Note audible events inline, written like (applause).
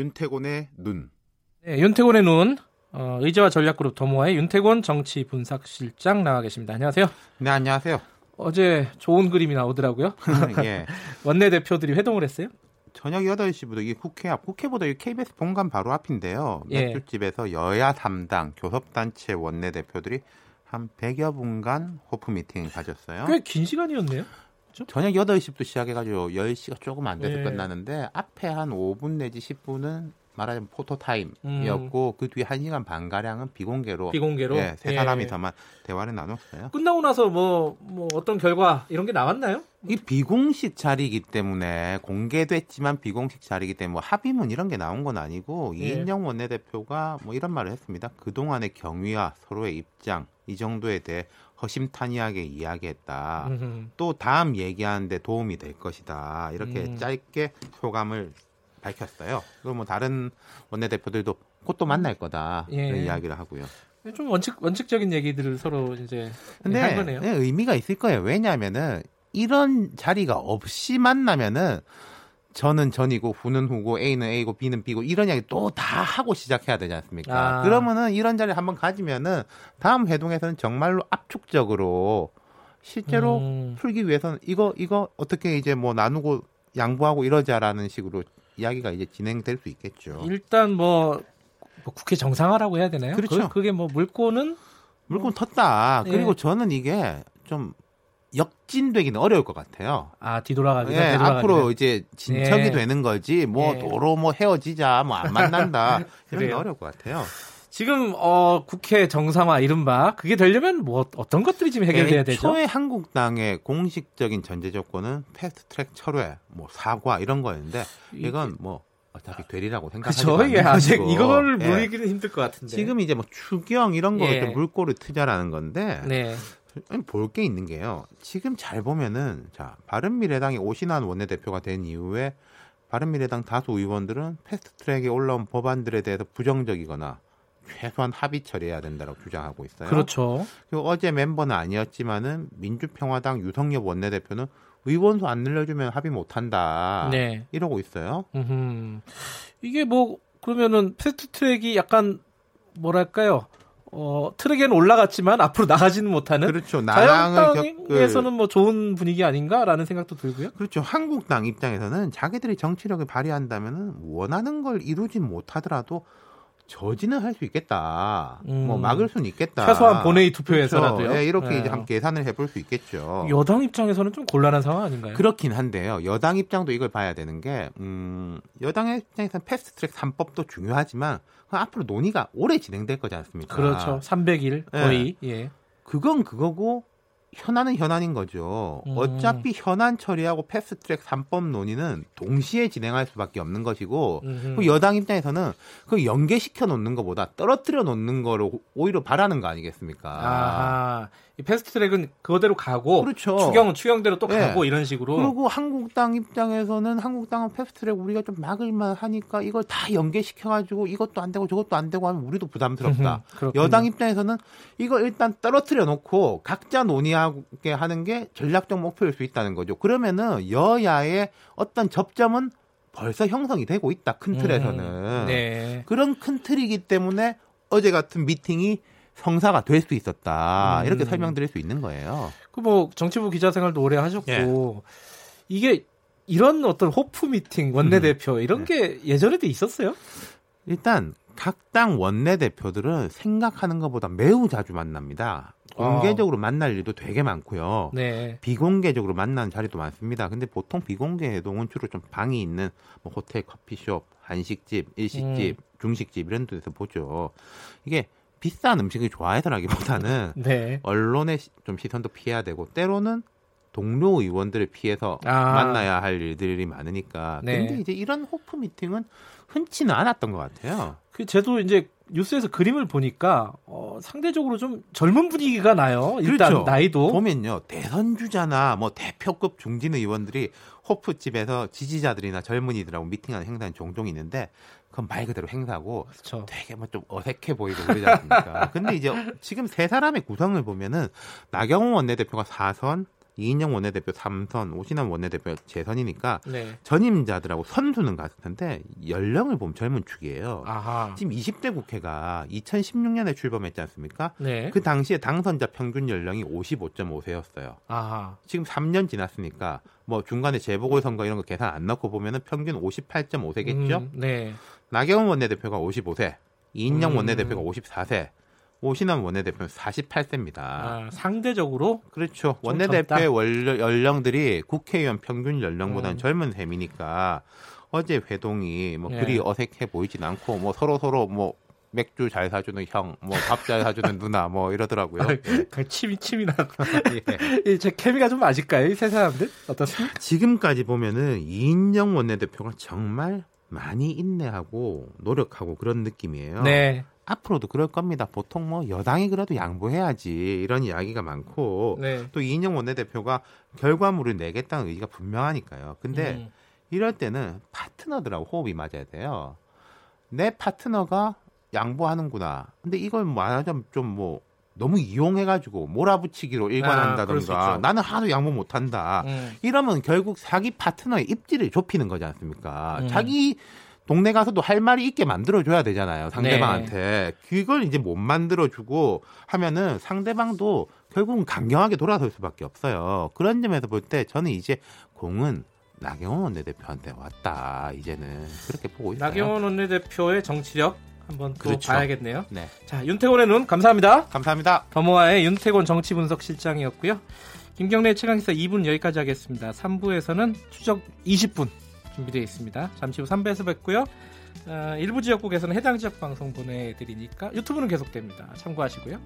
윤태곤의 눈. 네, 윤태곤의 눈. 어, 의제와 전략그룹 더모아의 윤태곤 정치 분석실장 나와 계십니다. 안녕하세요. 네, 안녕하세요. 어제 좋은 그림이 나오더라고요. (laughs) 예. (laughs) 원내 대표들이 회동을 했어요. 저녁 8시부터 이게 국회 앞, 국회보다 KBS 본관 바로 앞인데요. 예. 맥주집에서 여야 3당 교섭단체 원내대표들이 한 100여 분간 호프 미팅을 가졌어요. 꽤 긴 시간이었네요. 그렇죠? 저녁 8시부터 시작해가지고 10시가 조금 안 돼서 예. 끝나는데 앞에 한 5분 내지 10분은 말하자면 포토타임이었고 음. 그 뒤에 1시간 반 가량은 비공개로 비공개로 예, 세 사람이서만 예. 대화를 나눴어요. 끝나고 나서 뭐뭐 뭐 어떤 결과 이런 게 나왔나요? 이 비공식 자리이기 때문에 공개됐지만 비공식 자리이기 때문에 뭐 합의문 이런 게 나온 건 아니고 예. 이인영 원내대표가 뭐 이런 말을 했습니다. 그동안의 경위와 서로의 입장 이 정도에 대해 허심탄회하게 이야기했다. 음흠. 또 다음 얘기하는데 도움이 될 것이다. 이렇게 음. 짧게 소감을 밝혔어요. 그리고 뭐 다른 원내대표들도 곧 또 만날 거다. 예. 그런 이야기를 하고요. 좀 원칙 원칙적인 얘기들을 서로 이제 근데 한 거네요. 네, 의미가 있을 거예요. 왜냐하면은 이런 자리가 없이 만나면은 저는 전이고 후는 후고 A는 A고 B는 B고 이런 이야기 또 다 하고 시작해야 되지 않습니까? 아. 그러면은 이런 자리 한번 가지면은 다음 회동에서는 정말로 압축적으로 실제로 음. 풀기 위해서는 이거 이거 어떻게 이제 뭐 나누고 양보하고 이러자라는 식으로 이야기가 이제 진행될 수 있겠죠. 일단 뭐, 뭐 국회 정상화라고 해야 되나요? 그렇죠. 그, 게뭐 물꼬는 물꼬는 텄다. 예. 그리고 저는 이게 좀 역진되기는 어려울 것 같아요. 아 뒤돌아가기. 예, 앞으로 이제 진척이 예. 되는 거지. 뭐 예. 도로 뭐 헤어지자, 뭐 안 만난다 (laughs) 이런 게 어려울 것 같아요. 지금 어 국회 정상화 이른바 그게 되려면 뭐 어떤 것들이 지금 해결돼야 되죠? 초에 한국당의 공식적인 전제 조건은 패스트트랙 철회, 뭐 사과 이런 거였는데 이건 뭐 어차피 되리라고 생각하지 그렇죠. 예, 아직 (laughs) 예. 물리기는 힘들 것 같은데. 지금 이제 뭐 추경 이런 거를 예. 물꼬를 트자라는 건데 네. 볼 게 있는 게요. 지금 잘 보면은 자 바른미래당이 오신환 원내대표가 된 이후에 바른미래당 다수 의원들은 패스트트랙에 올라온 법안들에 대해서 부정적이거나 최소한 합의 처리해야 된다고 주장하고 있어요. 그렇죠. 그리고 어제 멤버는 아니었지만은 민주평화당 유성엽 원내대표는 의원수 안 늘려주면 합의 못한다. 네. 이러고 있어요. 음흠. 이게 뭐 그러면은 패스트트랙이 약간 뭐랄까요? 어, 트랙에는 올라갔지만 앞으로 나가지는 못하는 그렇죠. 자유한국당에서는 뭐 좋은 분위기 아닌가라는 생각도 들고요. 그렇죠. 한국당 입장에서는 자기들이 정치력을 발휘한다면 원하는 걸 이루진 못하더라도 저지는 할 수 있겠다. 뭐 음. 뭐 막을 수는 있겠다. 최소한 본회의 투표에서라도요. 그렇죠. 네, 이렇게 네. 이제 함께 계산을 해볼 수 있겠죠. 여당 입장에서는 좀 곤란한 상황 아닌가요? 그렇긴 한데요. 여당 입장도 이걸 봐야 되는 게 음, 여당의 입장에서는 패스트트랙 3법도 중요하지만 앞으로 논의가 오래 진행될 거지 않습니까? 그렇죠. 300일 거의. 네. 예. 그건 그거고 현안은 현안인 거죠. 음. 어차피 현안 처리하고 패스트트랙 3법 논의는 동시에 진행할 수밖에 없는 것이고 그 여당 입장에서는 그 연계시켜 놓는 것보다 떨어뜨려 놓는 거를 오히려 바라는 거 아니겠습니까? 아, 이 패스트트랙은 그거대로 가고 그렇죠. 추경은 추경대로 또 가고 네. 이런 식으로. 그리고 한국당 입장에서는 한국당은 패스트트랙 우리가 좀 막을만 하니까 이걸 다 연계시켜 가지고 이것도 안 되고 저것도 안 되고 하면 우리도 부담스럽다. 여당 입장에서는 이거 일단 떨어뜨려 놓고 각자 논의 하게 하는 게 전략적 목표일 수 있다는 거죠. 그러면은 여야의 어떤 접점은 벌써 형성이 되고 있다. 큰 틀에서는. 음, 네. 그런 큰 틀이기 때문에 어제 같은 미팅이 성사가 될 수 있었다. 음. 이렇게 설명드릴 수 있는 거예요. 그 뭐 정치부 기자 생활도 오래 하셨고 예. 이게 이런 어떤 호프 미팅 원내 대표 음. 이런 네. 게 예전에도 있었어요? 일단 각당 원내대표들은 생각하는 것보다 매우 자주 만납니다. 공개적으로 어. 만날 일도 되게 많고요. 네. 비공개적으로 만나는 자리도 많습니다. 근데 보통 비공개 회동은 주로 좀 방이 있는 뭐 호텔, 커피숍, 한식집, 일식집, 음. 중식집 이런 데서 보죠. 이게 비싼 음식을 좋아해서라기보다는 (laughs) 네. 언론의 좀 시선도 피해야 되고 때로는 동료 의원들을 피해서 아. 만나야 할 일들이 많으니까. 네. 근데 이제 이런 호프 미팅은 흔치는 않았던 것 같아요. 그 제도 이제 뉴스에서 그림을 보니까 어, 상대적으로 좀 젊은 분위기가 나요. 일단 그렇죠. 나이도 보면요 대선 주자나 뭐 대표급 중진 의원들이 호프집에서 지지자들이나 젊은이들하고 미팅하는 행사는 종종 있는데 그건 말 그대로 행사고 그렇죠. 되게 뭐 좀 어색해 보이고 그러지 않습니까? 근데 이제 지금 세 사람의 구성을 보면은 나경원 원내대표가 4선, 이인영 원내대표 3선, 오신환 원내대표 재선이니까 네. 전임자들하고 선수는 같을 텐데 연령을 보면 젊은 축이에요. 아하. 지금 20대 국회가 2016년에 출범했지 않습니까? 네. 그 당시에 당선자 평균 연령이 55.5세였어요. 아하. 지금 3년 지났으니까 뭐 중간에 재보궐선거 이런 거 계산 안 넣고 보면은 평균 58.5세겠죠? 음, 네. 나경원 원내대표가 55세, 이인영 음. 원내대표가 54세, 오신환 원내대표는 48세입니다. 아, 상대적으로 그렇죠. 원내대표의 원래 연령들이 국회의원 평균 연령보다는 음. 젊은 셈이니까 어제 회동이 뭐 예. 그리 어색해 보이진 않고 뭐 서로 서로 뭐 맥주 잘 사주는 형, 뭐 밥 잘 사주는 누나, 뭐 이러더라고요. 아, 예. 침이 침이 나. (laughs) 예. 제 케미가 좀 맞을까요, 이 세 사람들? 어떻습니까? 지금까지 보면은 이인영 원내대표가 정말 많이 인내하고 노력하고 그런 느낌이에요. 네. 앞으로도 그럴 겁니다. 보통 뭐 여당이 그래도 양보해야지 이런 이야기가 많고 네. 또 이인영 원내대표가 결과물을 내겠다는 의지가 분명하니까요. 근데 음. 이럴 때는 파트너들하고 호흡이 맞아야 돼요. 내 파트너가 양보하는구나. 근데 이걸 말하자면 좀 뭐 너무 이용해가지고 몰아붙이기로 일관한다던가 아, 나는 하도 양보 못한다. 음. 이러면 결국 자기 파트너의 입지를 좁히는 거지 않습니까? 음. 자기 동네 가서도 할 말이 있게 만들어줘야 되잖아요. 상대방한테. 네. 그걸 이제 못 만들어주고 하면은 상대방도 결국은 강경하게 돌아설 수밖에 없어요. 그런 점에서 볼 때 저는 이제 공은 나경원 원내대표한테 왔다. 이제는 그렇게 보고 있어요. 나경원 원내대표의 정치력 한번 또 그렇죠. 봐야겠네요. 네. 자, 윤태곤의 눈 감사합니다. 감사합니다. 더모아의 윤태곤 정치분석실장이었고요. 김경래 최강기사 2분 여기까지 하겠습니다. 3부에서는 추적 20분 준비되어 있습니다. 잠시 후 3부에서 뵙고요. 어, 일부 지역국에서는 해당 지역 방송 보내드리니까 유튜브는 계속됩니다. 참고하시고요.